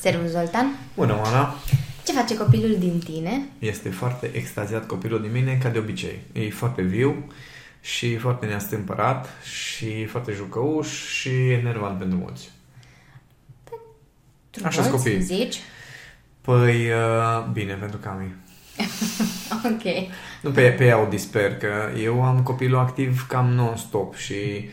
Servus, Zoltan! Bună, Oana! Ce face copilul din tine? Este foarte extaziat copilul din mine, ca de obicei. E foarte viu și foarte neastâmpărat și foarte jucăuș și enervant pentru mulți. Așa copii. zici? Păi, uh, bine, pentru Cami. ok. Nu pe, pe ea o disper, că eu am copilul activ cam non-stop și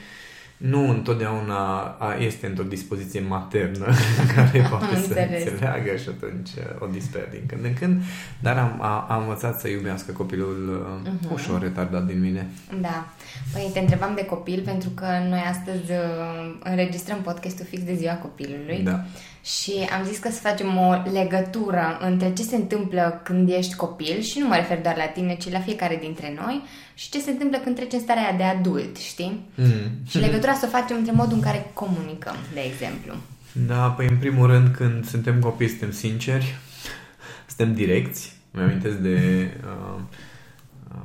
nu întotdeauna este într-o dispoziție maternă care poate să înțeleagă și atunci uh, o disper din când în când, dar am, a, am învățat să iubească copilul uh-huh. ușor retardat din mine. Da. Păi te întrebam de copil pentru că noi astăzi uh, înregistrăm podcastul fix de ziua copilului. Da. Și am zis că să facem o legătură între ce se întâmplă când ești copil și nu mă refer doar la tine, ci la fiecare dintre noi și ce se întâmplă când treci în starea de adult, știi? Mm. Și legătura să o facem între modul în care comunicăm, de exemplu. Da, păi în primul rând când suntem copii suntem sinceri, suntem direcți. Mi amintesc de uh,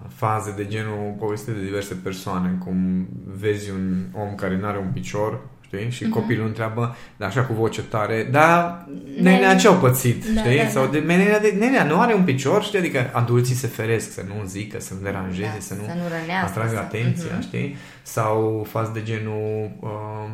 faze de genul povestite de diverse persoane, cum vezi un om care nu are un picior știi? Și uh-huh. copilul întreabă, dar așa cu voce tare, da, nenea ce-au pățit, da, știi? Da, Sau da. de, nenea, de, nenea nu are un picior, știi? Adică adulții se feresc să nu zică, să nu deranjeze, da, să nu să nu atragă atenția, uh-huh. știi? Sau față de genul, uh,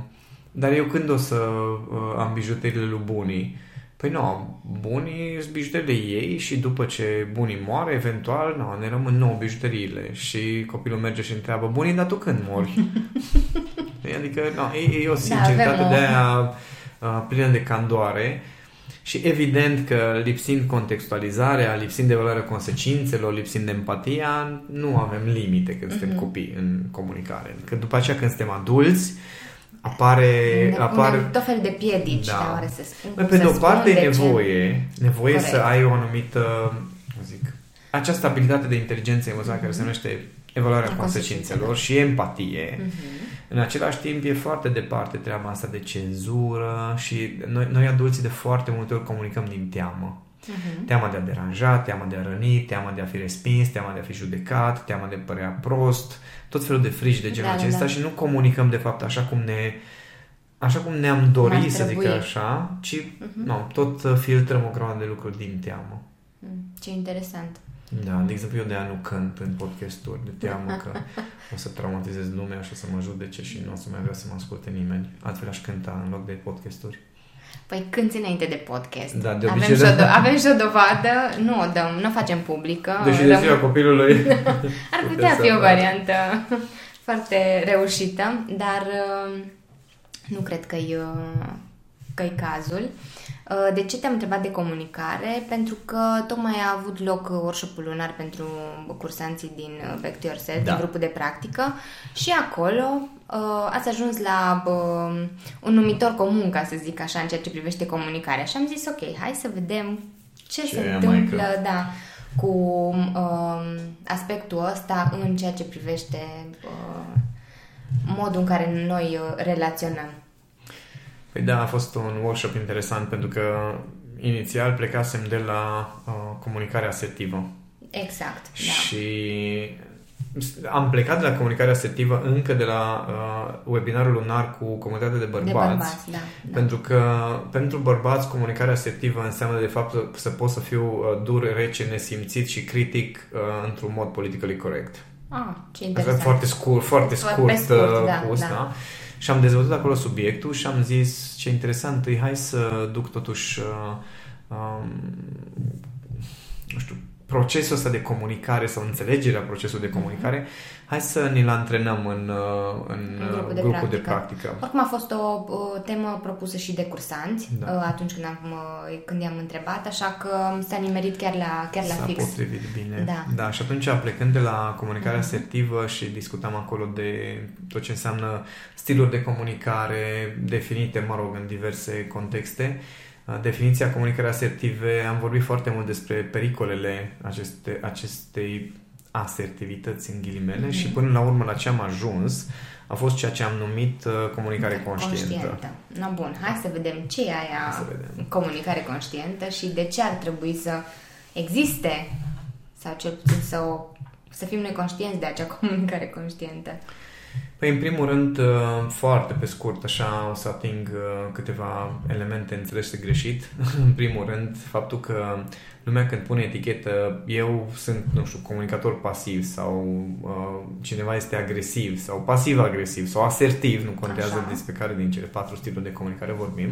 dar eu când o să uh, am bijuteriile lui bunii? Păi nu, bunii sunt bijuteriile ei și după ce bunii moare, eventual, nu, ne rămân nouă bijuteriile și copilul merge și întreabă, bunii, dar tu când mori? Adică, no, e, e o da, sinceritate da, de aia uh, plină de candoare și evident că lipsind contextualizarea, lipsind de valoarea consecințelor, lipsind de empatia, nu avem limite când suntem mm-hmm. copii în comunicare. Că după aceea când suntem adulți, apare... Ne apare tot fel de piedici, da. oare să spun. Păi, pe de o parte e nevoie, ce... nevoie Corect. să ai o anumită, cum zic, această abilitate de inteligență emoțională mm-hmm. care se mhm. numește evaluarea consecințelor și empatie. Mm-hmm în același timp e foarte departe treaba asta de cenzură și noi, noi adulții de foarte multe ori comunicăm din teamă. Uh-huh. Teama de a deranja, teama de a răni, teama de a fi respins, teama de a fi judecat, teama de a părea prost, tot felul de frici de genul da, acesta da. și nu comunicăm de fapt așa cum ne așa cum ne-am dorit să zic așa, ci uh-huh. nu, tot filtrăm o grămadă de lucruri din teamă. Mm, ce interesant. Da, de exemplu, eu de aia nu cânt în podcasturi, de teamă că o să traumatizez lumea și o să mă judece și nu o să mai vrea să mă asculte nimeni. Altfel aș cânta în loc de podcasturi. Păi cânti înainte de podcast. Da, de avem, și o, do- avem și o dovadă, nu o dăm, nu o facem publică. Deși de ziua copilului. Ar putea fi o variantă foarte reușită, dar uh, nu cred că e, că e cazul. Uh, de ce te-am întrebat de comunicare? Pentru că tocmai a avut loc workshop lunar pentru cursanții din uh, Back to Yourself, da. din grupul de practică și acolo uh, ați ajuns la un numitor comun, ca să zic așa, în ceea ce privește comunicarea. Și am zis, ok, hai să vedem ce, ce se întâmplă da, cu uh, aspectul ăsta în ceea ce privește uh, modul în care noi relaționăm. Păi da, a fost un workshop interesant pentru că inițial plecasem de la uh, comunicarea asertivă. Exact, da. Și am plecat de la comunicarea asertivă încă de la uh, webinarul lunar cu comunitatea de bărbați. De bărbați, da, da. Pentru că pentru bărbați comunicarea asertivă înseamnă de fapt să pot să fiu uh, dur, rece, nesimțit și critic uh, într-un mod politically corect. Ah, ce interesant. Asta foarte scurt, foarte scurt, scurt uh, da, pus, da. da? Și am dezvoltat acolo subiectul și am zis ce interesant e, hai să duc totuși uh, um, nu știu, procesul ăsta de comunicare sau înțelegerea procesului de comunicare, hai să ne-l antrenăm în, uh, în, în uh, grupul, de, grupul practică. de practică. Oricum a fost o, o temă propusă și de cursanți da. Uh, atunci când, am, când i-am întrebat, așa că s-a nimerit chiar la, chiar la S-a fix. S-a potrivit bine. Da. da. Și atunci, plecând de la comunicarea uh-huh. asertivă și discutam acolo de tot ce înseamnă stiluri de comunicare definite, mă rog, în diverse contexte, definiția comunicării asertive, am vorbit foarte mult despre pericolele aceste, acestei asertivități în ghilimele mm-hmm. și până la urmă la ce am ajuns a fost ceea ce am numit uh, comunicare conștientă. conștientă. No, bun, hai să vedem ce e aia comunicare conștientă și de ce ar trebui să existe sau cel puțin să, o, să fim noi conștienți de acea comunicare conștientă. Păi, în primul rând, uh, foarte pe scurt, așa o să ating uh, câteva elemente înțelese greșit. în primul rând, faptul că lumea când pune etichetă, eu sunt, nu știu, comunicator pasiv sau uh, cineva este agresiv sau pasiv-agresiv sau asertiv, nu contează așa. despre care din cele patru stiluri de comunicare vorbim,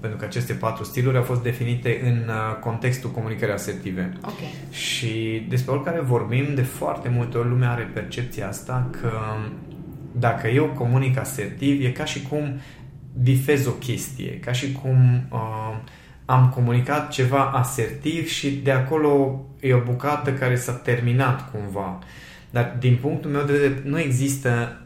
pentru că aceste patru stiluri au fost definite în uh, contextul comunicării asertive. Okay. Și despre oricare vorbim, de foarte multe ori lumea are percepția asta că dacă eu comunic asertiv, e ca și cum difez o chestie, ca și cum uh, am comunicat ceva asertiv și de acolo e o bucată care s-a terminat cumva. Dar din punctul meu de vedere nu există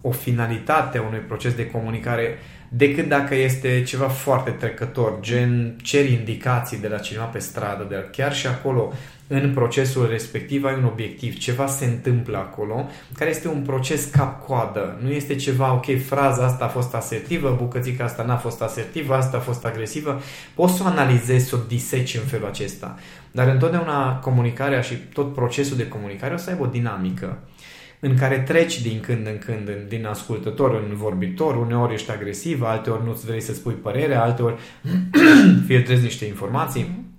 o finalitate a unui proces de comunicare decât dacă este ceva foarte trecător, gen cer indicații de la cineva pe stradă, de chiar și acolo în procesul respectiv ai un obiectiv, ceva se întâmplă acolo, care este un proces cap-coadă. Nu este ceva, ok, fraza asta a fost asertivă, bucățica asta n-a fost asertivă, asta a fost agresivă. Poți să o analizezi, să o diseci în felul acesta. Dar întotdeauna comunicarea și tot procesul de comunicare o să aibă o dinamică în care treci din când în când din ascultător în vorbitor, uneori ești agresiv, alteori nu-ți vrei să spui părerea, alteori filtrezi niște informații.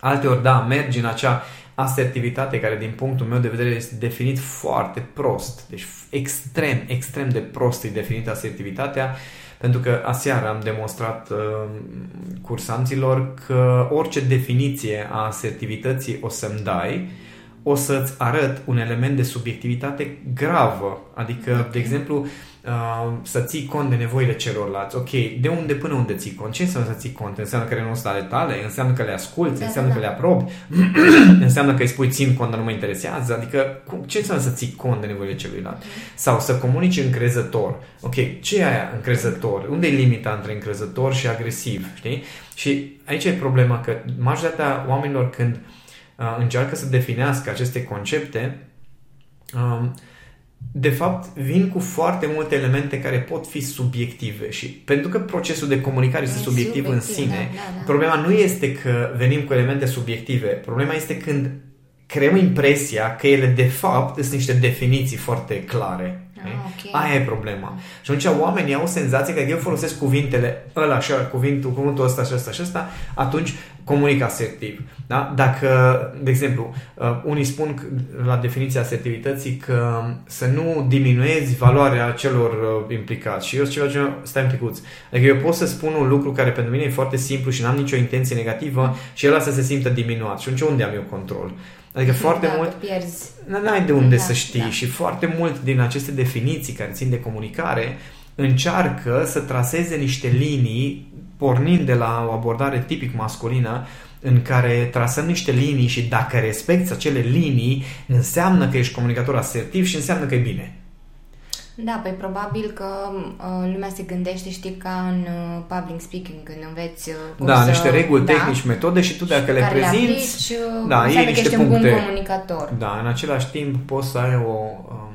Alteori, da, mergi în acea asertivitate care din punctul meu de vedere este definit foarte prost. Deci extrem, extrem de prost e definită asertivitatea pentru că aseară am demonstrat uh, cursanților că orice definiție a asertivității o să-mi dai, o să-ți arăt un element de subiectivitate gravă. Adică, okay. de exemplu, uh, să ții cont de nevoile celorlalți. Ok, de unde până unde ții cont? Ce înseamnă să ții cont? Înseamnă că le nu ale tale? Înseamnă că le asculți? Da, înseamnă da, că da. le aprobi? înseamnă că îi spui țin cont, dar nu mă interesează? Adică ce înseamnă să ții cont de nevoile celuilalt? Mm. Sau să comunici încrezător. Ok, ce e aia încrezător? Unde e limita între încrezător și agresiv? Știi? Și aici e problema că majoritatea oamenilor când uh, încearcă să definească aceste concepte, uh, de fapt, vin cu foarte multe elemente care pot fi subiective și pentru că procesul de comunicare este subiectiv, subiectiv în sine, da, da, da. problema nu este că venim cu elemente subiective, problema este când creăm impresia că ele de fapt sunt niște definiții foarte clare. Ah, okay. Aia e problema. Și atunci oamenii au senzația că eu folosesc cuvintele ăla, așa, cuvântul, cuvântul ăsta și ăsta și ăsta, atunci comunic asertiv. Da? Dacă, de exemplu, uh, unii spun la definiția asertivității că să nu diminuezi valoarea celor uh, implicați. Și eu ceva ce stai un picuț. Adică eu pot să spun un lucru care pentru mine e foarte simplu și n-am nicio intenție negativă și el să se simtă diminuat. Și atunci unde am eu control? Adică foarte da, mult... pierzi. N-ai de unde da, să știi da. și foarte mult din aceste definiții care țin de comunicare încearcă să traseze niște linii pornind de la o abordare tipic masculină în care trasăm niște linii și dacă respecti acele linii înseamnă că ești comunicator asertiv și înseamnă că e bine. Da, păi probabil că uh, lumea se gândește, știi, ca în uh, public speaking, când înveți uh, cum Da, să, niște reguli, da, tehnici, metode și tu dacă le prezinți, le aplici, uh, da, e niște puncte. un bun comunicator. Da, în același timp poți să ai o... Uh,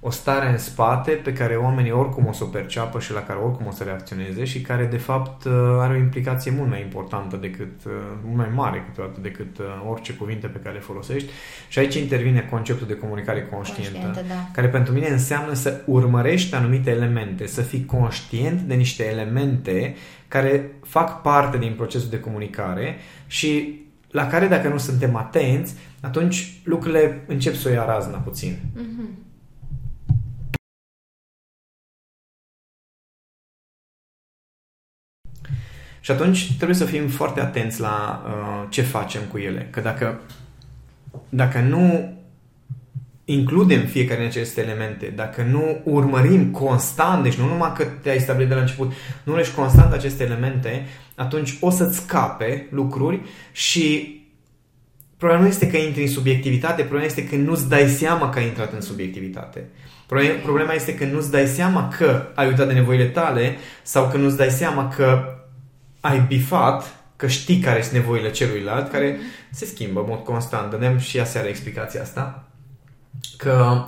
o stare în spate pe care oamenii oricum o să o perceapă și la care oricum o să reacționeze și care de fapt uh, are o implicație mult mai importantă decât, uh, mult mai mare câteodată decât uh, orice cuvinte pe care le folosești și aici intervine conceptul de comunicare conștientă, conștientă da. care pentru mine înseamnă să urmărești anumite elemente, să fii conștient de niște elemente care fac parte din procesul de comunicare și la care dacă nu suntem atenți, atunci lucrurile încep să o ia razna puțin. Mm-hmm. Și atunci trebuie să fim foarte atenți la uh, ce facem cu ele. Că dacă, dacă nu includem fiecare din aceste elemente, dacă nu urmărim constant, deci nu numai că te-ai stabilit de la început, nu urmărești constant aceste elemente, atunci o să-ți scape lucruri și problema nu este că intri în subiectivitate, problema este că nu-ți dai seama că ai intrat în subiectivitate. Problema este că nu-ți dai seama că ai uitat de nevoile tale sau că nu-ți dai seama că ai bifat că știi care sunt nevoile celuilalt, care mm-hmm. se schimbă în mod constant. Dădeam și aseară explicația asta. Că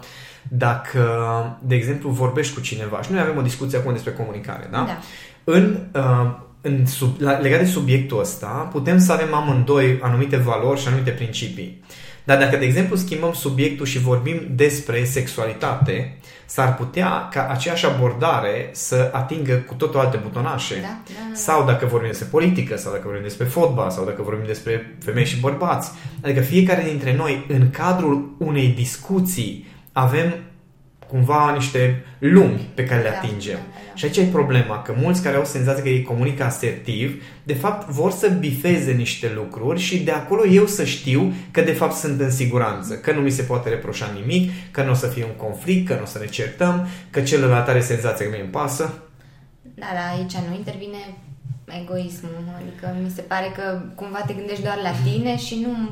dacă, de exemplu, vorbești cu cineva și noi avem o discuție acum despre comunicare, da? da. În, uh, în sub, la, legat de subiectul ăsta, putem să avem amândoi anumite valori și anumite principii. Dar dacă, de exemplu, schimbăm subiectul și vorbim despre sexualitate, s-ar putea ca aceeași abordare să atingă cu totul alte butonașe. Da, da, da. Sau dacă vorbim despre politică, sau dacă vorbim despre fotbal, sau dacă vorbim despre femei și bărbați. Adică fiecare dintre noi, în cadrul unei discuții, avem cumva niște lumi pe care le Da, atingem. da, da, da. Și aici e problema, că mulți care au senzația că ei comunică asertiv, de fapt vor să bifeze niște lucruri și de acolo eu să știu că de fapt sunt în siguranță, că nu mi se poate reproșa nimic, că nu o să fie un conflict, că nu o să ne certăm, că celălalt are senzația că mie îmi pasă. Da, da, aici nu intervine egoismul. Adică mi se pare că cumva te gândești doar la tine și nu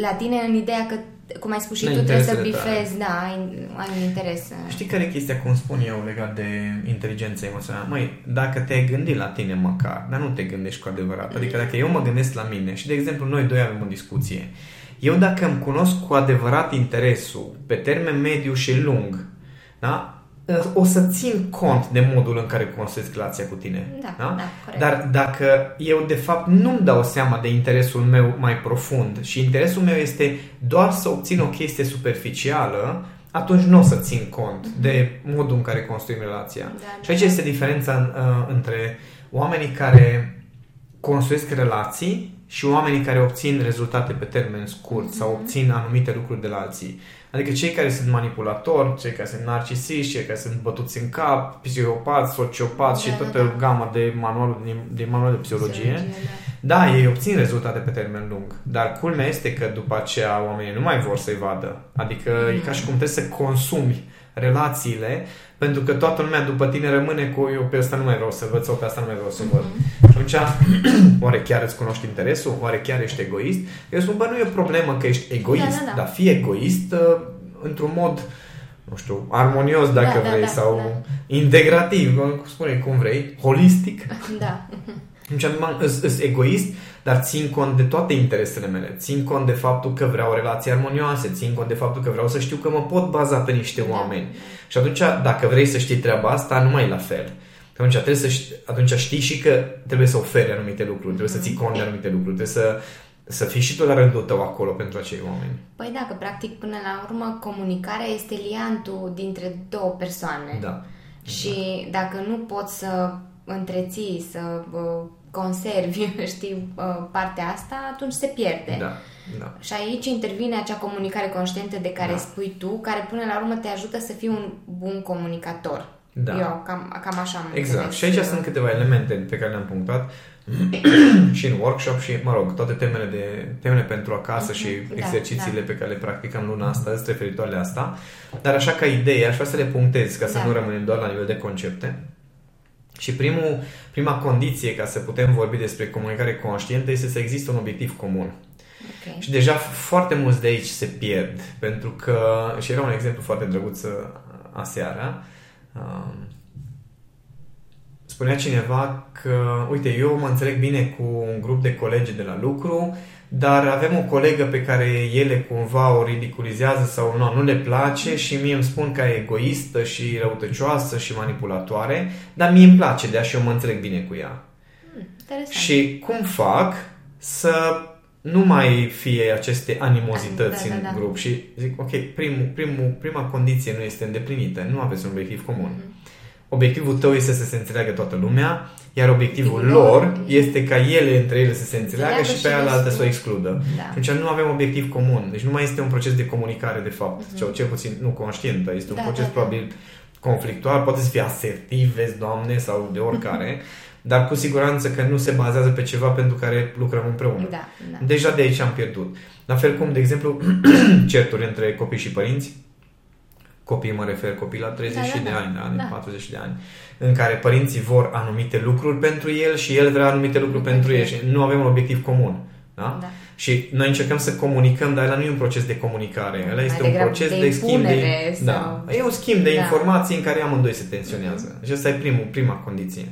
la tine în ideea că, cum ai spus și La tu, trebuie să interesele tale. bifezi, da, ai, ai un interes. Știi care e chestia, cum spun eu, legat de inteligența emoțională? Măi, dacă te-ai gândit la tine măcar, dar nu te gândești cu adevărat. Adică dacă eu mă gândesc la mine și, de exemplu, noi doi avem o discuție, eu dacă îmi cunosc cu adevărat interesul pe termen mediu și lung, da? O să țin cont de modul în care construiesc relația cu tine. Da, da, corect. Dar dacă eu de fapt nu-mi dau seama de interesul meu mai profund și interesul meu este doar să obțin o chestie superficială, atunci nu o să țin cont de modul în care construim relația. Mhm. Da, și aici este diferența uh, între oamenii care construiesc relații și oamenii care obțin rezultate pe termen scurt sau Mhm. obțin anumite lucruri de la alții. Adică cei care sunt manipulatori, cei care sunt narcisiști, cei care sunt bătuți în cap, psihopați, sociopați Da, și da, toată da. gama de manual de, de, manual de psihologie. Psihologie, Da, ei obțin rezultate pe termen lung, dar culmea este că după aceea oamenii nu mai vor să-i vadă. Adică e ca și cum trebuie să consumi relațiile, pentru că toată lumea după tine rămâne cu eu pe asta nu mai vreau să văd sau pe asta nu mai vreau să văd. Și atunci, oare chiar îți cunoști interesul? Oare chiar ești egoist? Eu spun, bă, nu e o problemă că ești egoist, Da, da, da. dar fii egoist uh, într-un mod nu știu, armonios dacă Da, da, vrei da, sau da. integrativ, cum spune cum vrei, holistic. Da. Deci, sunt egoist, dar țin cont de toate interesele mele. Țin cont de faptul că vreau relații armonioase, țin cont de faptul că vreau să știu că mă pot baza pe niște Da. oameni. Și atunci, dacă vrei să știi treaba asta, nu mai e la fel. Atunci, trebuie să știi, atunci știi și că trebuie să oferi anumite lucruri, trebuie să ții cont de anumite lucruri, trebuie să, să fii și tu la rândul tău acolo pentru acei oameni. Păi da, că practic până la urmă comunicarea este liantul dintre două persoane. Da. Și dacă nu poți să întreții, să uh, conservi, știi, uh, partea asta, atunci se pierde. Da. Da. Și aici intervine acea comunicare conștientă de care Da. spui tu, care până la urmă te ajută să fii un bun comunicator. Da. Eu cam, cam așa am Exact. înțeles. Și aici sunt câteva elemente pe care le-am punctat și în workshop și, mă rog, toate temele, de, temele pentru acasă și Da, exercițiile da. pe care le practicăm luna asta sunt referitoare la asta. Dar așa ca idee, aș vrea să le punctez ca să Da. nu rămânem doar la nivel de concepte. Și primul, prima condiție ca să putem vorbi despre comunicare conștientă este să existe un obiectiv comun. Ok. Și deja foarte mulți de aici se pierd, pentru că, și era un exemplu foarte drăguț uh, aseară, um, spunea cineva că, uite, eu mă înțeleg bine cu un grup de colegi de la lucru, dar avem o colegă pe care ele cumva o ridiculizează sau nu, nu le place și mie îmi spun că e egoistă și răutăcioasă și manipulatoare, dar mie îmi place de și eu mă înțeleg bine cu ea. Interesant. Și cum fac să nu mai fie aceste animozități Da, da, în da. grup și zic, ok, primul, primul, prima condiție nu este îndeplinită, nu aveți un obiectiv comun. Mhm. Obiectivul tău este să se înțeleagă toată lumea, iar obiectivul Obiectivul lor lor este ca ele între ele să se înțeleagă Înțeleagă și pe și aia altă destul. să o excludă. Da. Atunci nu avem obiectiv comun. Deci nu mai este un proces de comunicare, de fapt, sau cel puțin nu conștientă. Este un Mhm. Da, proces da, da. probabil conflictual, poate să fie asertiv, vezi, doamne, sau de oricare, dar cu siguranță că nu se bazează pe ceva pentru care lucrăm împreună. Da, da. Deja de aici am pierdut. La fel cum, de exemplu, certuri între copii și părinți, copii mă refer copii la 30 Da, da, de da. ani, da, de Da. 40 de ani, în care părinții vor anumite lucruri pentru el și el vrea anumite lucruri pentru ei și nu avem un obiectiv comun. Da? Da. Și noi încercăm să comunicăm, dar ăla nu e un proces de comunicare. Ăla este un degrabă proces de de, schimb de... impunere Da. sau- E un schimb de Da. informații în care amândoi se tensionează. Și asta e primul, prima condiție.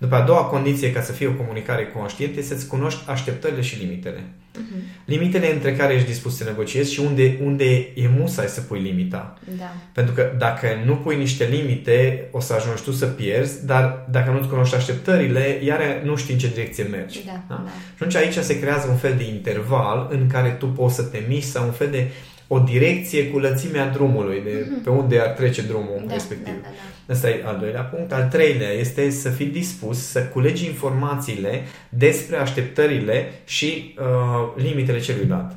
După a doua condiție, ca să fie o comunicare conștientă, este să-ți cunoști așteptările și limitele. Uh-huh. Limitele între care ești dispus să negociezi și unde, unde e musai să pui limita. Da. Pentru că dacă nu pui niște limite, o să ajungi tu să pierzi, dar dacă nu-ți cunoști așteptările, iar nu știi în ce direcție mergi. Da, da? Da. Și atunci aici se creează un fel de interval în care tu poți să te miști sau un fel de o direcție cu lățimea drumului, de uh-huh. pe unde ar trece drumul da, respectiv. Da, da, da. Asta e al doilea punct. Al treilea este să fii dispus să culegi informațiile despre așteptările și uh, limitele celuilalt.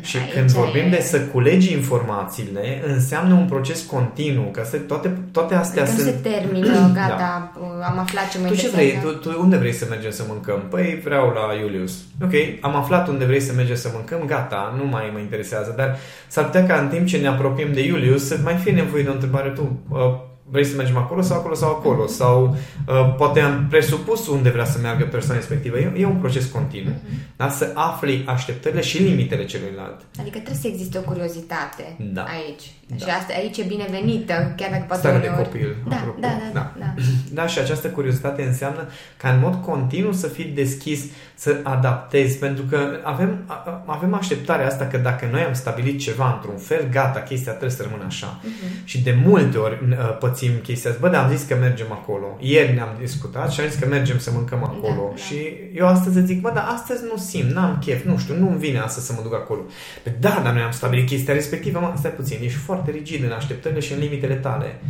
Și Aici când vorbim e... de să culegi informațiile, înseamnă un proces continuu, că se, toate, toate astea adică sunt... se termină, gata, da. am aflat ce mă Tu ce vrei? Tu, tu unde vrei să mergem să mâncăm? Păi vreau la Iulius. Ok, am aflat unde vrei să mergem să mâncăm, gata, nu mai mă interesează, dar s-ar putea ca în timp ce ne apropiem de Iulius să mai fie nevoie de o întrebare tu. Uh, vrei să mergem acolo sau acolo sau acolo sau uh, poate am presupus unde vrea să meargă persoana respectivă. E, e un proces continuu. Uh-huh. Da? Să afli așteptările și limitele celuilalt. Adică trebuie să existe o curiozitate da. aici. Da. Și asta aici e binevenită, chiar dacă poate Starea uneori... de copil. Da, da, da, da, da. Da, și această curiozitate înseamnă ca în mod continuu să fii deschis, să adaptezi, pentru că avem, avem așteptarea asta că dacă noi am stabilit ceva într-un fel, gata, chestia trebuie să rămână așa. Uh-huh. Și de multe ori uh, pățim chestia asta. Bă, dar am zis că mergem acolo. Ieri ne-am discutat și am zis că mergem să mâncăm da, acolo. Da, și da. eu astăzi zic, bă, dar astăzi nu simt, n-am chef, nu știu, nu-mi vine astăzi să mă duc acolo. Păi da, dar noi am stabilit chestia respectivă, mă, stai puțin, ești foarte rigid în așteptările și în limitele tale.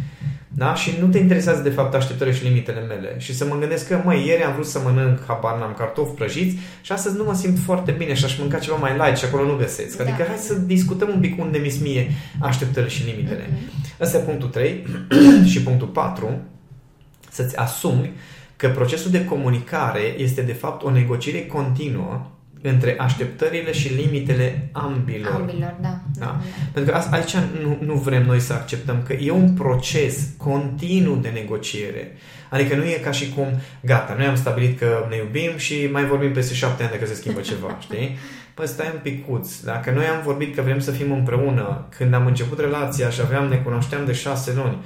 Da? Și nu te interesează de fapt așteptările și limitele mele. Și să mă gândesc că, măi, ieri am vrut să mănânc, habar n-am, cartofi prăjiți și astăzi nu mă simt foarte bine și aș mânca ceva mai light și acolo nu găsesc. Adică da. hai să discutăm un pic unde mi mie așteptările și limitele. Mm-hmm. Ăsta e punctul 3 și punctul 4. Să-ți asumi că procesul de comunicare este de fapt o negociere continuă între așteptările și limitele ambilor. Ambilor, da. da. da. Pentru că aici nu, nu vrem noi să acceptăm că e un proces continuu de negociere. Adică nu e ca și cum, gata, noi am stabilit că ne iubim și mai vorbim peste șapte ani dacă se schimbă ceva, știi? Păi stai un picuț. Dacă noi am vorbit că vrem să fim împreună, când am început relația și aveam, ne cunoșteam de șase luni,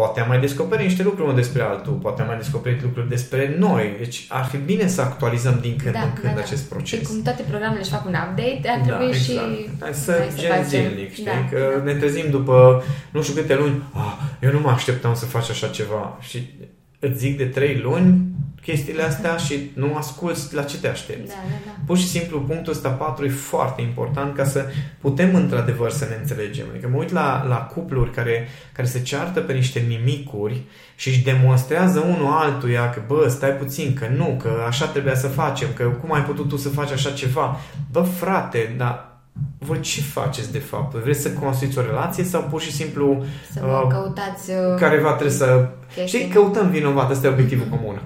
Poate am mai descoperit niște lucruri unul despre altul, poate am mai descoperit lucruri despre noi. Deci ar fi bine să actualizăm din când da, în când da, acest proces. Și cum toate programele își fac un update, ar da, trebui exact. și... Hai să gen zilnic, știi? Da, că da. ne trezim după nu știu câte luni, ah, eu nu mă așteptam să faci așa ceva. Și îți zic de trei luni, chestiile astea și nu asculți la ce te aștepți. Da, da, da. Pur și simplu, punctul ăsta 4 e foarte important ca să putem într-adevăr să ne înțelegem. Adică mă uit la, la cupluri care, care se ceartă pe niște nimicuri și își demonstrează unul altuia că, bă, stai puțin, că nu, că așa trebuia să facem, că cum ai putut tu să faci așa ceva? Bă, frate, dar voi ce faceți de fapt? Vreți să construiți o relație sau pur și simplu să uh, căutați uh, careva trebuie să... Știi, căutăm vinovat, ăsta e obiectivul comun.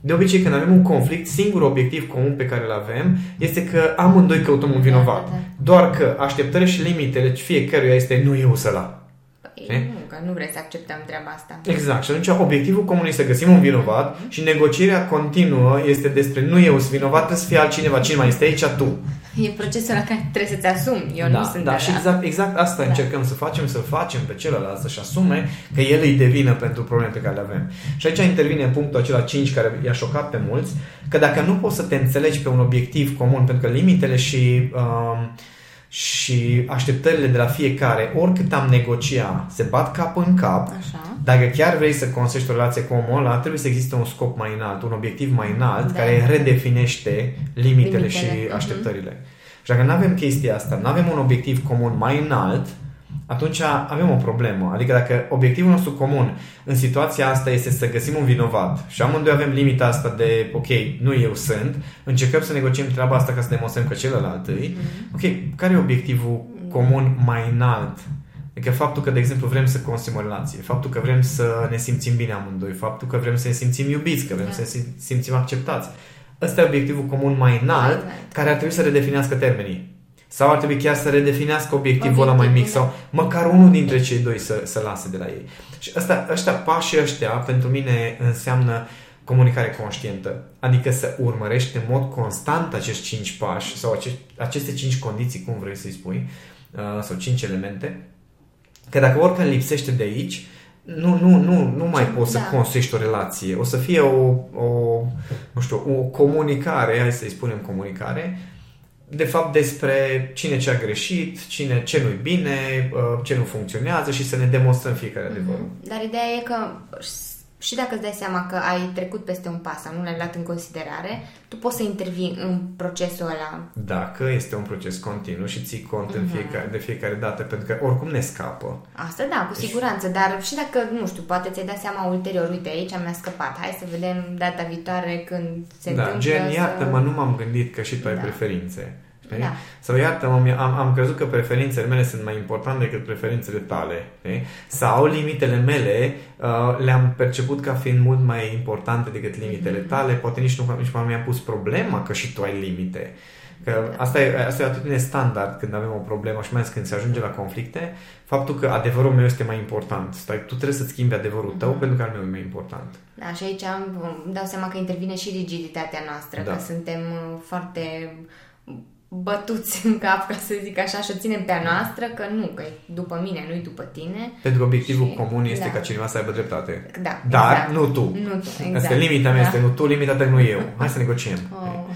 De obicei, când avem un conflict, singurul obiectiv comun pe care îl avem este că amândoi căutăm un vinovat. Da, da, da. Doar că așteptările și limitele fiecăruia este nu eu să la. Păi, nu, că nu vrei să acceptăm treaba asta. Exact. Și atunci obiectivul comun este să găsim un vinovat și negocierea continuă este despre nu eu sunt vinovat, trebuie să fie altcineva. Cine mai este aici? Tu. E procesul la care trebuie să-ți asumi. Eu da, nu sunt Da, și exact, exact asta da. încercăm să facem, să facem pe celălalt să-și asume că el îi devină pentru probleme pe care le avem. Și aici intervine punctul acela 5 care i-a șocat pe mulți, că dacă nu poți să te înțelegi pe un obiectiv comun, pentru că limitele și uh, și așteptările de la fiecare, oricât am negocia, se bat cap în cap. Așa. Dacă chiar vrei să construiești o relație cu omul ăla, trebuie să existe un scop mai înalt, un obiectiv mai înalt, da. care redefinește limitele, limitele. și uh-huh. așteptările. Și dacă nu avem chestia asta, nu avem un obiectiv comun mai înalt, atunci avem o problemă. Adică dacă obiectivul nostru comun în situația asta este să găsim un vinovat și amândoi avem limita asta de, ok, nu eu sunt, încercăm să negociem treaba asta ca să demonstrăm că celălalt îi, mm-hmm. ok, care e obiectivul comun mai înalt? Adică faptul că, de exemplu, vrem să construim o relație, faptul că vrem să ne simțim bine amândoi, faptul că vrem să ne simțim iubiți, că vrem yeah. să ne simțim acceptați. Ăsta e obiectivul comun mai înalt, care ar trebui să redefinească termenii. Sau ar trebui chiar să redefinească obiectivul ăla mai mic sau măcar unul dintre cei doi să, să lase de la ei. Și ăsta, ăștia, pașii ăștia, pentru mine înseamnă comunicare conștientă. Adică să urmărești în mod constant acești cinci pași sau acești, aceste cinci condiții, cum vrei să-i spui, uh, sau cinci elemente, că dacă oricând lipsește de aici, nu, nu, nu, nu mai poți da. să construiești o relație. O să fie o, o, nu știu, o comunicare, hai să-i spunem comunicare, de fapt despre cine ce a greșit, cine ce nu-i bine, uh, ce nu funcționează și să ne demonstrăm fiecare adevărul. Mm-hmm. Dar ideea e că și dacă îți dai seama că ai trecut peste un pas sau nu l-ai luat în considerare, tu poți să intervii în procesul ăla. Dacă este un proces continuu și ții cont mm-hmm. în mhm. fiecare, de fiecare dată, pentru că oricum ne scapă. Asta da, cu deci- siguranță, dar și dacă, nu știu, poate ți-ai dat seama ulterior, uite, aici mi-a scăpat, hai să vedem data viitoare când se da, întâmplă gen, să... iartă-mă, nu m-am gândit că și tu ai da. Preferințe. Da. Sau iată, am, am crezut că preferințele mele sunt mai importante decât preferințele tale. Okay? Sau limitele mele uh, le-am perceput ca fiind mult mai importante decât limitele mm-hmm. tale. Poate nici nu nici mi-am pus problema că și tu ai limite. Că da. asta e, asta e o atitudine standard când avem o problemă și mai ales când se ajunge la conflicte, faptul că adevărul meu este mai important. Stai, tu trebuie să-ți schimbi adevărul tău mm-hmm. pentru că al meu e mai important. Da, și aici am, dau seama că intervine și rigiditatea noastră, da. că suntem uh, foarte bătuți în cap, ca să zic așa, și o ținem pe a noastră, că nu, că e după mine, nu e după tine. Pentru că obiectivul și... comun este da. ca cineva să aibă dreptate. Da, Dar exact. nu tu. Nu tu, exact. Asta limita mea da. este nu tu, limita ta nu eu. Hai să negociem. Oh.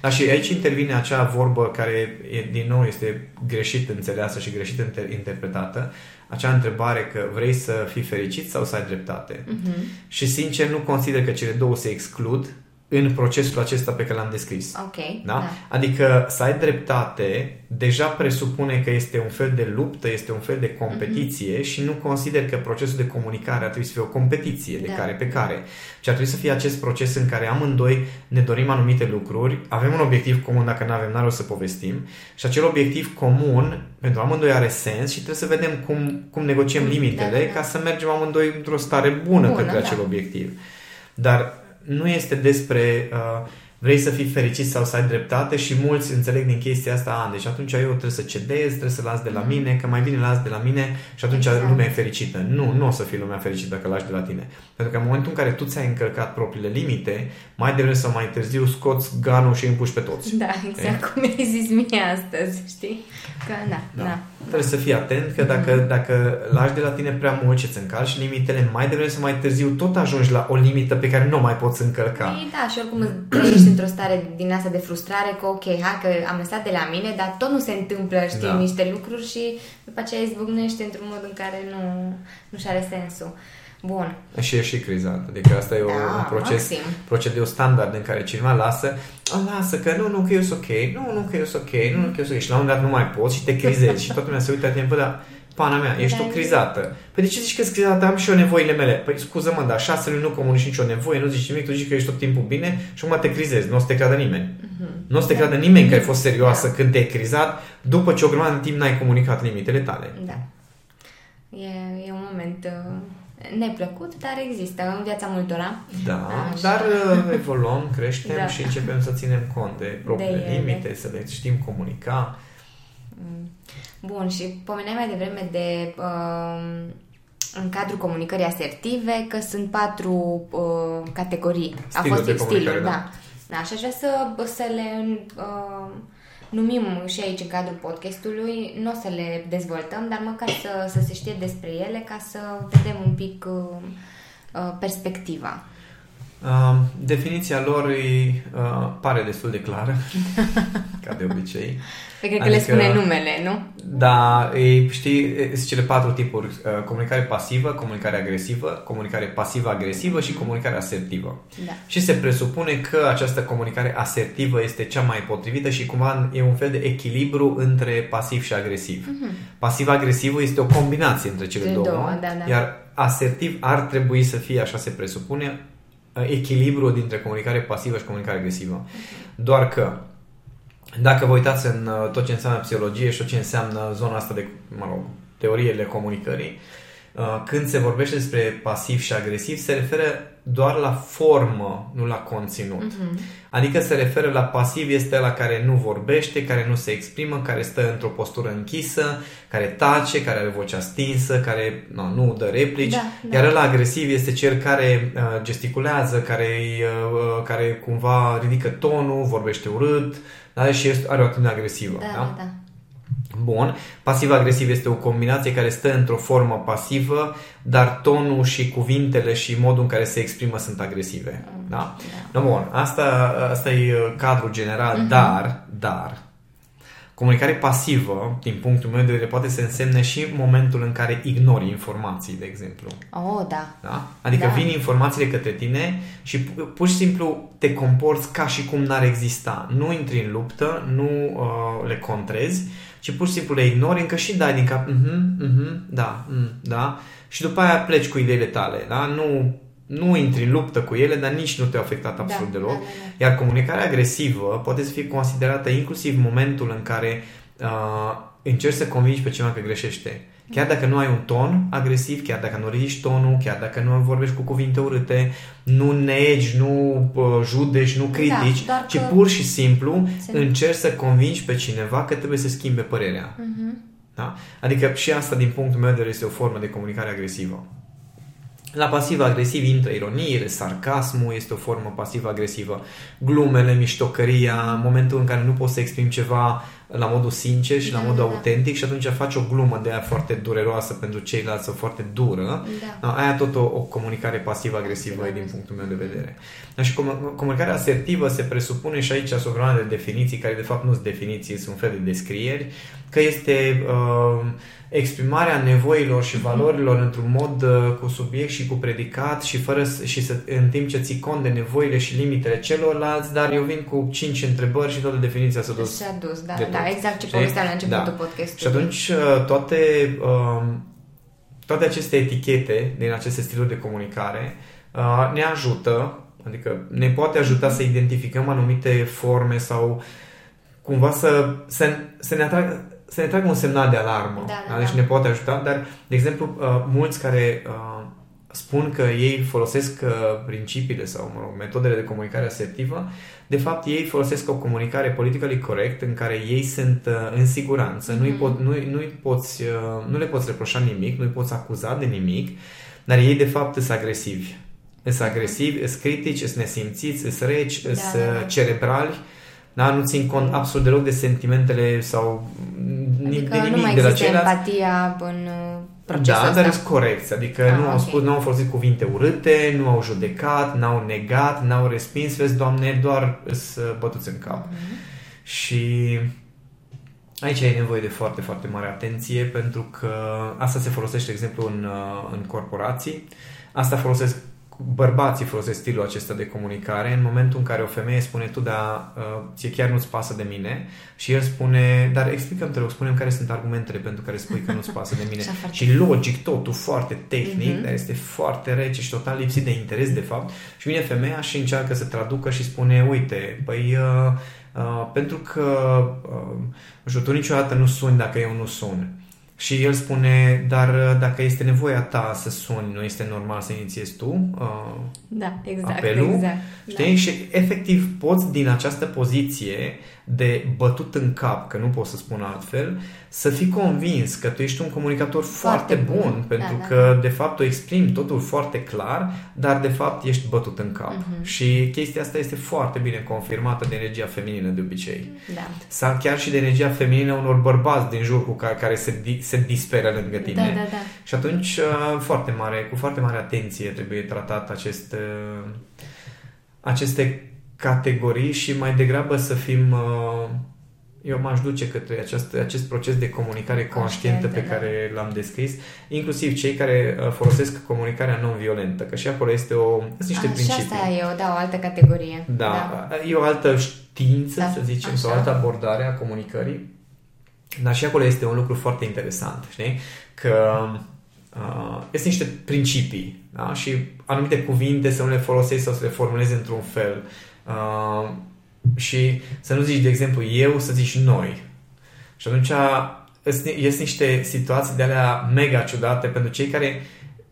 Dar și aici intervine acea vorbă care, e, din nou, este greșit înțeleasă și greșit inter- interpretată, acea întrebare că vrei să fii fericit sau să ai dreptate. Uh-huh. Și sincer nu consider că cele două se exclud, în procesul acesta pe care l-am descris. Ok. Da? da? Adică să ai dreptate deja presupune că este un fel de luptă, este un fel de competiție mm-hmm. și nu consider că procesul de comunicare ar trebui să fie o competiție de da. care pe care. Ci ar trebui să fie acest proces în care amândoi ne dorim anumite lucruri, avem un obiectiv comun, dacă nu avem, n-are o să povestim, și acel obiectiv comun pentru amândoi are sens și trebuie să vedem cum, cum negociem mm, limitele da, da. ca să mergem amândoi într-o stare bună, bună către da. acel obiectiv. Dar nu este despre uh, vrei să fii fericit sau să ai dreptate și mulți înțeleg din chestia asta, a, deci atunci eu trebuie să cedez, trebuie să las de la mm. mine, că mai bine las de la mine și atunci exact. lumea e fericită. Nu, nu o să fii lumea fericită dacă lași de la tine. Pentru că în momentul în care tu ți-ai încălcat propriile limite, mai devreme sau mai târziu scoți ganul și îi împuși pe toți. Da, exact e? cum ai zis mie astăzi, știi? Că, da, da. da. Trebuie să fii atent că dacă, mm-hmm. dacă lași de la tine prea mult și îți încalci limitele, mai devreme sau mai târziu tot ajungi la o limită pe care nu mai poți încălca. Păi, da, și oricum ești într-o stare din asta de frustrare că ok, hai că am lăsat de la mine, dar tot nu se întâmplă, știi, da. niște lucruri și după aceea izbucnește într-un mod în care nu, nu și are sensul. Bun. Și e și crizat. Adică asta e da, un proces, maxim. procedeu standard în care cineva lasă, lasă că nu, nu, că eu sunt ok, nu, nu, că eu sunt ok, nu, nu, că eu sunt ok. Și la un dat nu mai poți și te crizezi și toată lumea se uită la tine, dar pana mea, ești da, o crizată. Păi de ce zici că sunt crizată? Am și eu nevoile mele. Păi scuză-mă, dar șase luni nu comunici nicio nevoie, nu zici nimic, tu zici că ești tot timpul bine și acum te crizezi. Nu o să te creadă nimeni. Uh-huh. Nu o să te da. creadă nimeni că ai fost serioasă da. când te-ai crizat după ce o grămadă de timp n-ai comunicat limitele tale. Da. E, e un moment uh neplăcut, dar există în viața multora. Da, Așa. dar uh, evoluăm, creștem da. și începem să ținem cont de propriile de limite, să le știm comunica. Mm. Bun, și pomeneai mai devreme de uh, în cadrul comunicării asertive că sunt patru uh, categorii. Stilul A fost de stilul, da. da. Da, și aș vrea să, să le uh, numim și aici în cadrul podcastului, nu o să le dezvoltăm, dar măcar să, să se știe despre ele ca să vedem un pic uh, uh perspectiva. Uh, definiția lor îi uh, pare destul de clară, ca de obicei. Pe cred că adică, le spune numele, nu? Da, e, știi, sunt cele patru tipuri. Uh, comunicare pasivă, comunicare agresivă, comunicare pasivă-agresivă și comunicare asertivă. Da. Și se presupune că această comunicare asertivă este cea mai potrivită și cumva e un fel de echilibru între pasiv și agresiv. Uh-huh. Pasiv-agresivul este o combinație între cele de două, două da, da. iar asertiv ar trebui să fie, așa se presupune, uh, echilibru dintre comunicare pasivă și comunicare agresivă. Doar că dacă vă uitați în uh, tot ce înseamnă psihologie și tot ce înseamnă zona asta de, mă rog, teoriile comunicării, uh, când se vorbește despre pasiv și agresiv, se referă doar la formă, nu la conținut. Uh-huh. Adică se referă la pasiv este la care nu vorbește, care nu se exprimă, care stă într-o postură închisă, care tace, care are vocea stinsă, care nu, nu dă replici. Da, da. Iar la agresiv este cel care uh, gesticulează, care, uh, care cumva ridică tonul, vorbește urât, da? și are o atitudine agresivă. Da, da? da. Bun. Pasiv-agresiv este o combinație care stă într-o formă pasivă, dar tonul și cuvintele și modul în care se exprimă sunt agresive. Mm, da? da. No, bun. Asta, asta e uh, cadrul general, mm-hmm. dar, dar, Comunicare pasivă, din punctul meu de vedere, poate să însemne și momentul în care ignori informații, de exemplu. Oh, da. da? Adică da. vin informațiile către tine și pur și simplu te comporți ca și cum n-ar exista. Nu intri în luptă, nu uh, le contrezi, ci pur și simplu le ignori, încă și dai din cap, uh-huh, uh-huh, da, mm, da, și după aia pleci cu ideile tale, da? Nu nu intri în luptă cu ele, dar nici nu te-a afectat da, absolut da, deloc. Da, da, da. Iar comunicarea agresivă poate să fie considerată inclusiv momentul în care uh, încerci să convingi pe cineva că greșește. Chiar dacă nu ai un ton agresiv, chiar dacă nu ridici tonul, chiar dacă nu vorbești cu cuvinte urâte, nu negi, nu uh, judeci, nu da, critici, da, ci pur și simplu se... încerci să convingi pe cineva că trebuie să schimbe părerea. Uh-huh. Da? Adică și asta, din punctul meu de vedere, este o formă de comunicare agresivă. La pasiv-agresiv intră ironiile, sarcasmul este o formă pasiv-agresivă, glumele, miștocăria, momentul în care nu poți să exprimi ceva la modul sincer și da, la modul da, autentic și atunci faci o glumă de aia foarte dureroasă pentru ceilalți sau foarte dură. Da. Aia tot o, o comunicare pasiv-agresivă da, din punctul meu de vedere. Da, și com- comunicarea asertivă se presupune și aici sunt o de definiții care de fapt nu sunt definiții, sunt un fel de descrieri, că este uh, exprimarea nevoilor și valorilor într-un mod uh, cu subiect și cu predicat și fără și să, în timp ce ții cont de nevoile și limitele celorlalți, dar eu vin cu cinci întrebări și toată definiția s-a dus. S-a dus, da, da, exact ce povesteam la începutul da. podcastului. Și atunci uh, toate, um, toate aceste etichete din aceste stiluri de comunicare uh, ne ajută, adică ne poate ajuta să identificăm anumite forme sau cumva să, să, să ne atragă să ne tragă un semnal de alarmă. Da, da, deci da. ne poate ajuta, dar, de exemplu, uh, mulți care uh, spun că ei folosesc uh, principiile sau, mă rog, metodele de comunicare asertivă, de fapt ei folosesc o comunicare politically corect în care ei sunt în siguranță, mm-hmm. nu, pot, nu, nu, poți, nu le poți reproșa nimic, nu îi poți acuza de nimic, dar ei de fapt sunt agresivi. Sunt agresivi, sunt critici, sunt nesimțiți, sunt reci, da, sunt da, da. Cerebrali da? Nu țin cont absolut deloc de sentimentele sau adică de nimic nu mai de la ceilalți. empatia în uh, procesul Da, dar sunt corecți. Adică ah, nu okay. au spus, nu au folosit cuvinte urâte, nu au judecat, n-au negat, n-au respins. Vezi, Doamne, doar să bătuți în cap. Mm-hmm. Și aici ai nevoie de foarte, foarte mare atenție pentru că asta se folosește, de exemplu, în, uh, în corporații. Asta folosesc bărbații folosesc stilul acesta de comunicare în momentul în care o femeie spune tu, da, uh, ție chiar nu-ți pasă de mine și el spune, dar explicăm te rog, spune care sunt argumentele pentru care spui că nu-ți pasă de mine. și logic, totul foarte tehnic, uh-huh. dar este foarte rece și total lipsit de interes de fapt și vine femeia și încearcă să traducă și spune, uite, păi uh, uh, pentru că uh, tu niciodată nu suni dacă eu nu sun. Și el spune, dar uh, dacă este nevoia ta să suni, nu este normal să inițiezi tu uh, da, exact, apelul. Exact, știi? Da. Și efectiv poți din această poziție de bătut în cap, că nu pot să spun altfel, să fii convins că tu ești un comunicator foarte, foarte bun, bun, pentru da, că da. de fapt tu exprimi totul foarte clar, dar de fapt ești bătut în cap. Uh-huh. Și chestia asta este foarte bine confirmată de energia feminină de obicei. Da. Sau chiar și de energia feminină unor bărbați din jur cu care, care se, se disperă lângă tine. Da, da, da. Și atunci uh, foarte mare, cu foarte mare atenție trebuie tratat acest, uh, aceste categorii și mai degrabă să fim uh, eu m-aș duce către acest, acest proces de comunicare conștientă pe da. care l-am descris, inclusiv cei care uh, folosesc comunicarea non-violentă, că și acolo este o, sunt niște A, principii. Și asta e o, da, o altă categorie. Da, da. e o altă știință, da, să zicem, așa. sau o altă abordare a comunicării, dar și acolo este un lucru foarte interesant, știi? Că uh, este niște principii da? și anumite cuvinte să nu le folosești sau să le formulezi într-un fel. Uh, și să nu zici, de exemplu, eu, să zici noi. Și atunci sunt niște situații de alea mega ciudate pentru cei care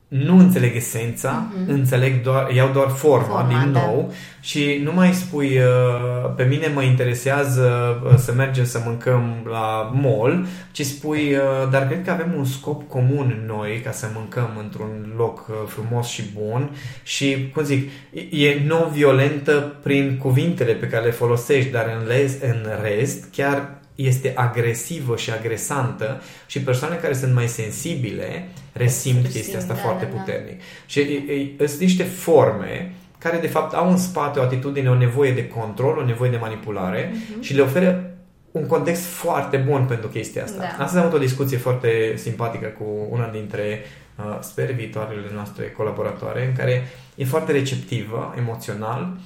nu înțeleg esența, uh-huh. înțeleg doar, iau doar forma, forma din da. nou și nu mai spui uh, pe mine mă interesează uh, să mergem să mâncăm la mall, ci spui uh, dar cred că avem un scop comun noi ca să mâncăm într-un loc frumos și bun și, cum zic, e non-violentă prin cuvintele pe care le folosești, dar în, les, în rest chiar este agresivă și agresantă și persoane care sunt mai sensibile resimt Resim, chestia asta da, foarte da, da. puternic. Și sunt niște forme care de fapt au în spate o atitudine, o nevoie de control, o nevoie de manipulare uh-huh. și le oferă un context foarte bun pentru chestia asta. Da. Astăzi am avut o discuție foarte simpatică cu una dintre, uh, sper, viitoarele noastre colaboratoare, în care e foarte receptivă, emoțional,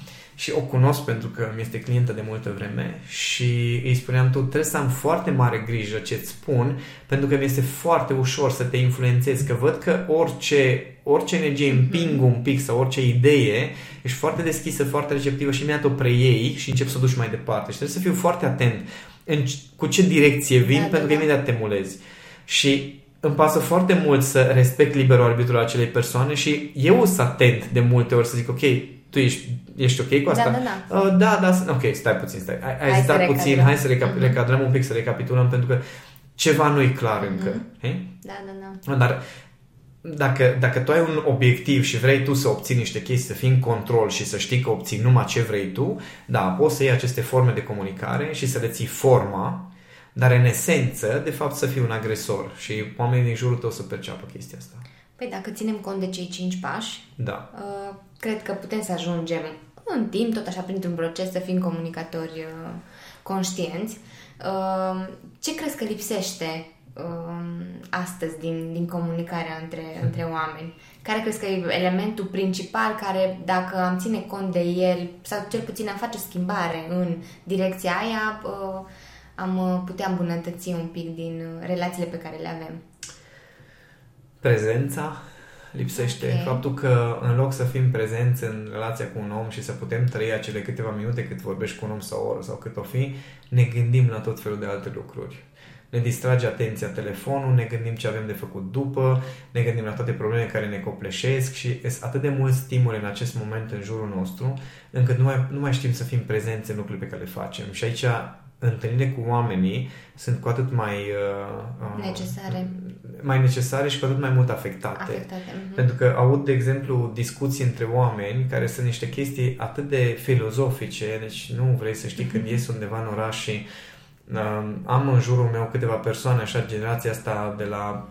și o cunosc pentru că mi este clientă de multă vreme și îi spuneam tu trebuie să am foarte mare grijă ce-ți spun pentru că mi este foarte ușor să te influențez, că văd că orice, orice energie împing un pic sau orice idee, ești foarte deschisă, foarte receptivă și imediat o preiei și încep să o duci mai departe și trebuie să fiu foarte atent în, cu ce direcție vin Da, pentru da, că da. imediat te mulezi. Și îmi pasă foarte mult să respect liberul arbitrul acelei persoane și eu sunt atent de multe ori să zic, ok, tu ești, ești ok cu asta? Da, da, da. Uh, da, da, ok, stai puțin, stai. Ai, ai Hai zitat să puțin, recadrăm. hai să recap- Mhm. recadrăm un pic, să recapitulăm, pentru că ceva nu e clar încă. Mhm. Hei? Da, da, da. Dar dacă, dacă tu ai un obiectiv și vrei tu să obții niște chestii, să fii în control și să știi că obții numai ce vrei tu, da, poți să iei aceste forme de comunicare și să le ții forma, dar în esență, de fapt, să fii un agresor și oamenii din jurul tău să perceapă chestia asta. Păi dacă ținem cont de cei cinci pași, Da. uh, cred că putem să ajungem în timp, tot așa, printr-un proces, să fim comunicatori uh, conștienți. Uh, ce crezi că lipsește uh, astăzi din, din comunicarea între, între oameni? Care crezi că e elementul principal care, dacă am ține cont de el, sau cel puțin am face o schimbare în direcția aia, uh, am uh, putea îmbunătăți un pic din uh, relațiile pe care le avem? Prezența lipsește. Ok. Faptul că în loc să fim prezenți în relația cu un om și să putem trăi acele câteva minute cât vorbești cu un om sau o oră sau cât o fi, ne gândim la tot felul de alte lucruri. Ne distrage atenția telefonul, ne gândim ce avem de făcut după, ne gândim la toate problemele care ne copleșesc și sunt atât de mulți stimuli în acest moment în jurul nostru, încât nu mai, nu mai știm să fim prezenți în lucrurile pe care le facem. Și aici întâlnirile cu oamenii sunt cu atât mai uh, uh, Necesare. mai necesare și cu atât mai mult afectate. Afectate. mhm. Pentru că aud, de exemplu, discuții între oameni care sunt niște chestii atât de filozofice, deci nu vrei să știi când ies undeva în oraș și um, am în jurul meu câteva persoane, așa, generația asta de la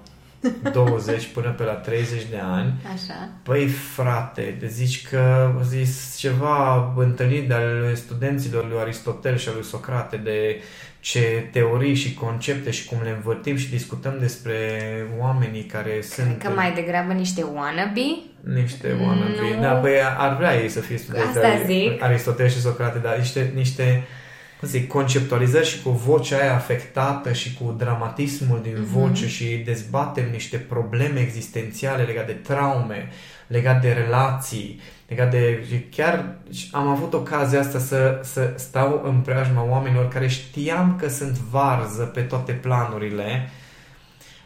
20 până pe la 30 de ani, Așa. Păi frate, de zici că zis ceva întâlnit de ale studenților lui Aristotel și al lui Socrate de ce teorii și concepte și cum le învârtim și discutăm despre oamenii care sunt Că mai degrabă niște wannabe. niște wannabe. Nu. Da, păi ar vrea ei să fie studenți Asta de Ari- zic. Aristotel și Socrate, dar niște, niște cum să zic, conceptualizări și cu vocea aia afectată și cu dramatismul din Mhm. voce și dezbatem niște probleme existențiale legate de traume, legate de relații, legate de... și Chiar am avut ocazia asta să, să stau în preajma oamenilor care știam că sunt varză pe toate planurile,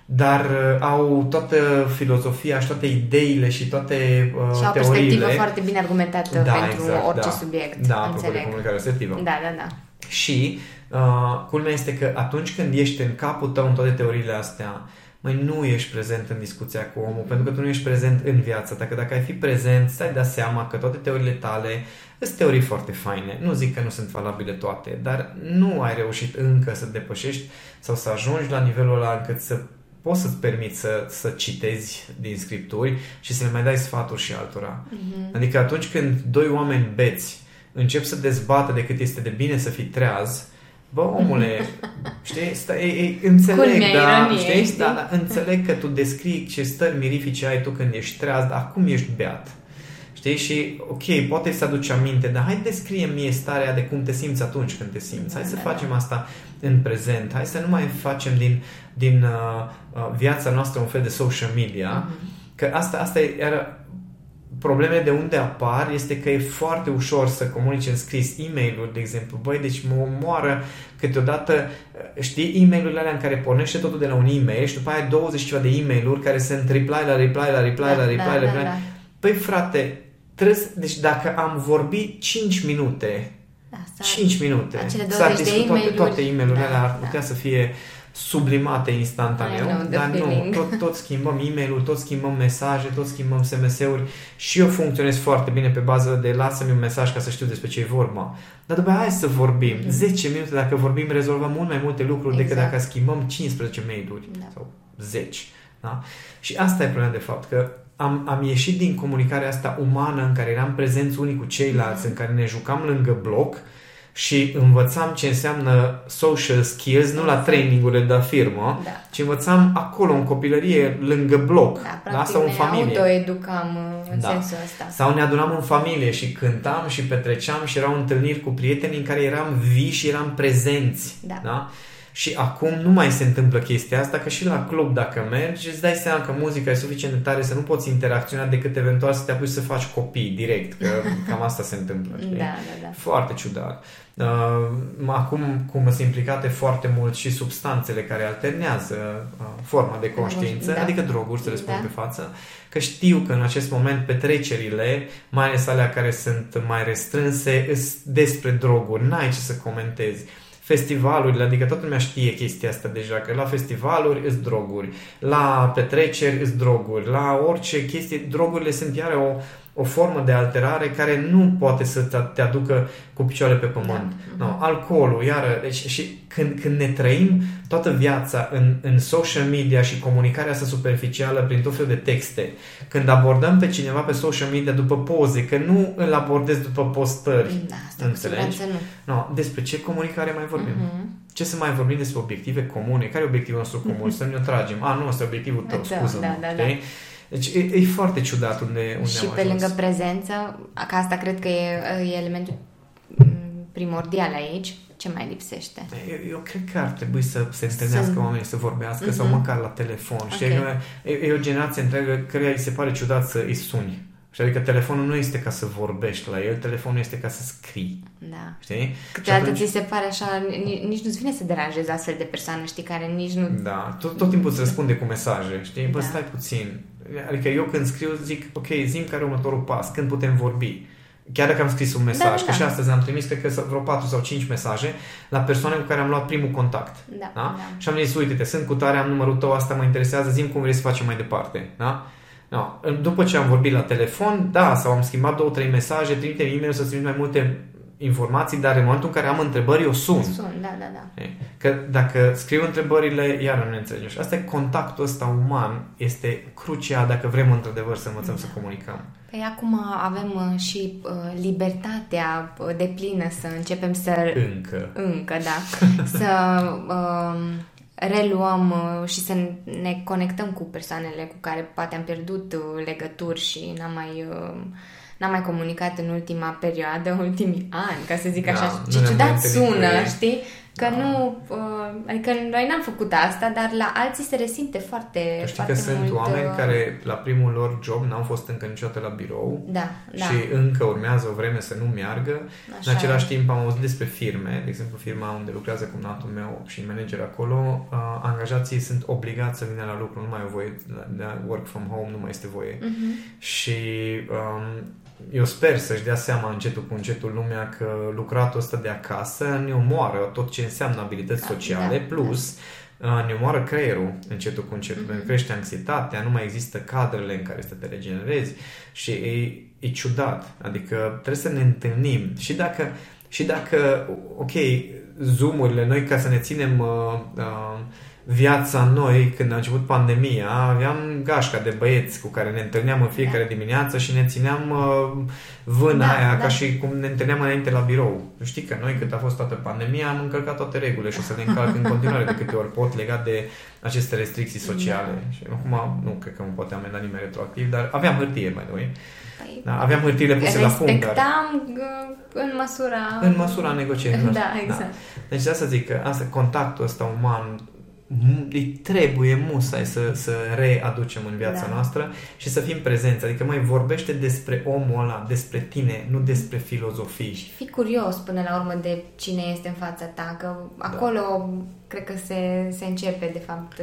dar uh, au toată filozofia și toate ideile și toate uh, și au o teoriile. perspectivă foarte bine argumentată Da, pentru exact, orice da. subiect. Da, apropo de înțeleg. comunicare asertivă. Da, da, da. Și uh, culmea este că atunci când ești în capul tău în toate teoriile astea, mai nu ești prezent în discuția cu omul, pentru că tu nu ești prezent în viața ta. Că dacă ai fi prezent, stai da seama că toate teoriile tale sunt teorii foarte faine. Nu zic că nu sunt valabile toate, dar nu ai reușit încă să depășești sau să ajungi la nivelul ăla încât să poți să-ți permiți să, să citezi din scripturi și să le mai dai sfaturi și altora. Mhm. Adică atunci când doi oameni beți încep să dezbată de cât este de bine să fii treaz, bă, omule, știi, sta, e, e, înțeleg, Culmea da, ironiei, știi, știi? da, da, înțeleg că tu descrii ce stări mirifice ai tu când ești treaz, dar acum ești beat. Știi? Și, ok, poate să aduci aminte, dar hai descrie mie starea de cum te simți atunci când te simți. Hai să Da, facem asta în prezent. Hai să nu mai facem din, din uh, uh, viața noastră un fel de social media. Mhm. Că asta, asta e, iar problemele de unde apar este că e foarte ușor să comunici în scris e mail de exemplu. Băi, deci mă omoară câteodată, știi, e mail alea în care pornește totul de la un e-mail și după aia ai 20 și ceva de e mail care sunt reply la reply la reply Da, la reply da, la da, reply. da. Păi frate, trebuie să, deci dacă am vorbit 5 minute Da, să- 5 minute. Acele S-ar 20 de discuta toate, e-mail-uri. toate e-mail-urile Da, alea ar da. putea să fie sublimate I instantaneu, know the dar nu, feeling. tot, tot schimbăm e mail tot schimbăm mesaje, tot schimbăm SMS-uri și eu funcționez foarte bine pe bază de lasă-mi un mesaj ca să știu despre ce e vorba. Dar după aia hai să vorbim. Mhm. 10 minute dacă vorbim rezolvăm mult mai multe lucruri decât Exact. dacă schimbăm 15 mail-uri Da. sau 10. Da? Și asta e problema de fapt, că am, am ieșit din comunicarea asta umană în care eram prezenți unii cu ceilalți, în care ne jucam lângă bloc și învățam ce înseamnă social skills, nu la trainingurile de firmă, da. ci învățam acolo, în copilărie, lângă bloc. Da, practic da? sau în familie. autoeducam uh, în da. sensul ăsta. Sau ne adunam în familie și cântam și petreceam și erau întâlniri cu prieteni în care eram vii și eram prezenți. Da. da? Și acum nu mai se întâmplă chestia asta, că și la club dacă mergi, îți dai seama că muzica e suficient de tare să nu poți interacționa decât eventual să te apuci să faci copii direct, că cam asta se întâmplă. Știi? Da, da, da. Foarte ciudat. Uh, acum, cum sunt implicate foarte mult și substanțele care alternează uh, forma de conștiință, da. adică droguri, să le spun da. pe față, că știu că în acest moment petrecerile, mai ales alea care sunt mai restrânse, sunt despre droguri. N-ai ce să comentezi festivalurile, adică toată lumea știe chestia asta deja, că la festivaluri îs droguri, la petreceri îs droguri, la orice chestie, drogurile sunt iară o, o formă de alterare care nu poate să te aducă cu picioarele pe pământ. Da. No, alcoolul, iară, deci și când, când ne trăim toată viața în, în social media și comunicarea asta superficială prin tot felul de texte, când abordăm pe cineva pe social media după poze, că nu îl abordez după postări, da, asta înțelegi? Nu. No, despre ce comunicare mai vorbim? Uh-huh. Ce să mai vorbim despre obiective comune? Care e obiectivul nostru comun? Uh-huh. Să ne tragem. A, nu, ăsta e obiectivul tău, da, scuză da, da, da. Deci e, e foarte ciudat unde, unde Și am pe ajuns. lângă prezență, că asta cred că e, e elementul mm, primordial aici, ce mai lipsește? Eu, eu cred că ar trebui să se întâlnească Sunt... oamenii, să vorbească uh-huh. sau mhm. măcar la telefon. Okay. Și e, e o generație întreagă care îi se pare ciudat să îi suni. Și adică telefonul nu este ca să vorbești la el, telefonul este ca să scrii. Da. Știi? Câteodată atunci... ți se pare așa, nici nu-ți vine să deranjezi astfel de persoană, știi, care nici nu... Da, tot, tot timpul îți răspunde cu mesaje, știi? Bă, da. stai puțin. Adică eu când scriu zic, ok, zim care e următorul pas, când putem vorbi. Chiar dacă am scris un mesaj, da, că da. și astăzi am trimis, cred că vreo 4 sau 5 mesaje la persoane cu care am luat primul contact. Da, da? da. Și am zis, uite-te, sunt cu tare, am numărul tău, asta mă interesează, zim cum vrei să facem mai departe. Da? No. După ce am vorbit la telefon, da, sau am schimbat două, trei mesaje, trimite e-mail să trimit mai multe informații, dar în momentul în care am întrebări, eu sun. Sun, da, da, da. Că dacă scriu întrebările, iar nu ne înțelegem. Și asta e contactul ăsta uman, este crucial dacă vrem într-adevăr să învățăm da. să comunicăm. Păi acum avem uh, și uh, libertatea uh, de plină să începem să... Încă. Încă, da. să... Uh, reluăm uh, și să ne conectăm cu persoanele cu care poate am pierdut uh, legături și n-am mai, uh, n-am mai comunicat în ultima perioadă, ultimii ani, ca să zic da, așa. Ce ciudat sună, știi? Că da. nu, uh, adică noi n-am făcut asta, dar la alții se resimte foarte, tu știi foarte că sunt mult, oameni uh... care la primul lor job n-au fost încă niciodată la birou da, da. și încă urmează o vreme să nu meargă. Așa în același e. timp am auzit despre firme, de exemplu firma unde lucrează cumnatul meu și manager acolo, uh, angajații sunt obligați să vină la lucru, nu mai au voie de work from home, nu mai este voie. Uh-huh. Și um, eu sper să-și dea seama încetul cu încetul lumea că lucratul ăsta de acasă ne omoară tot ce înseamnă abilități da, sociale, da, plus da. ne omoară creierul încetul cu încetul, mm-hmm. crește anxietatea, nu mai există cadrele în care să te regenerezi și e, e ciudat. Adică trebuie să ne întâlnim și dacă, și dacă ok, zoom-urile noi ca să ne ținem uh, uh, viața noi, când a început pandemia, aveam gașca de băieți cu care ne întâlneam în fiecare da. dimineață și ne țineam uh, vâna da, aia da. ca și cum ne întâlneam înainte la birou. Știi că noi, când a fost toată pandemia, am încălcat toate regulile și o să le încalc în continuare de câte ori pot legat de aceste restricții sociale. Da. Și acum nu cred că mă poate amenda nimeni retroactiv, dar aveam hârtie mai noi. Păi, da, aveam hârtiile puse la fund. Respectam dar... Uh, în măsura... În măsura negocierilor. Da, exact. Da. Deci de asta zic că asta, contactul ăsta uman îi trebuie musai să, să readucem în viața da. noastră și să fim prezenți. Adică mai vorbește despre omul ăla, despre tine, nu despre filozofii. Și fi curios până la urmă de cine este în fața ta, că da. acolo da. cred că se, se începe de fapt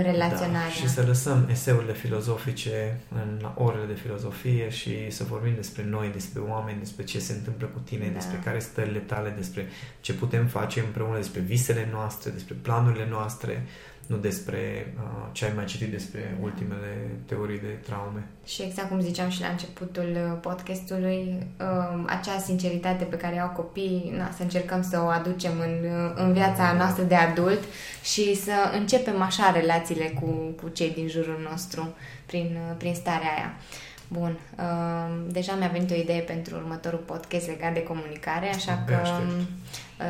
relaționarea. Da, și să lăsăm eseurile filozofice în, la orele de filozofie și să vorbim despre noi, despre oameni, despre ce se întâmplă cu tine, da. despre care stările tale, despre ce putem face împreună, despre visele noastre, despre planurile noastre, nu despre uh, ce ai mai citit despre ultimele teorii de traume. Și exact cum ziceam și la începutul uh, podcastului, uh, acea sinceritate pe care au copiii, na, să încercăm să o aducem în, uh, în viața noastră de adult și să începem așa relațiile cu, cu cei din jurul nostru prin, uh, prin starea aia. Bun. Uh, deja mi-a venit o idee pentru următorul podcast legat de comunicare, așa Abia că, aștept.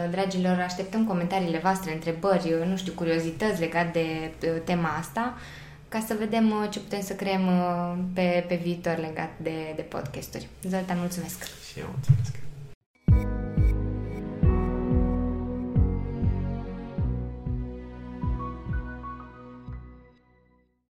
Uh, dragilor, așteptăm comentariile voastre, întrebări, uh, nu știu, curiozități legat de uh, tema asta, ca să vedem uh, ce putem să creăm uh, pe, pe viitor legat de, de podcasturi. Zoltan, mulțumesc! Și eu mulțumesc.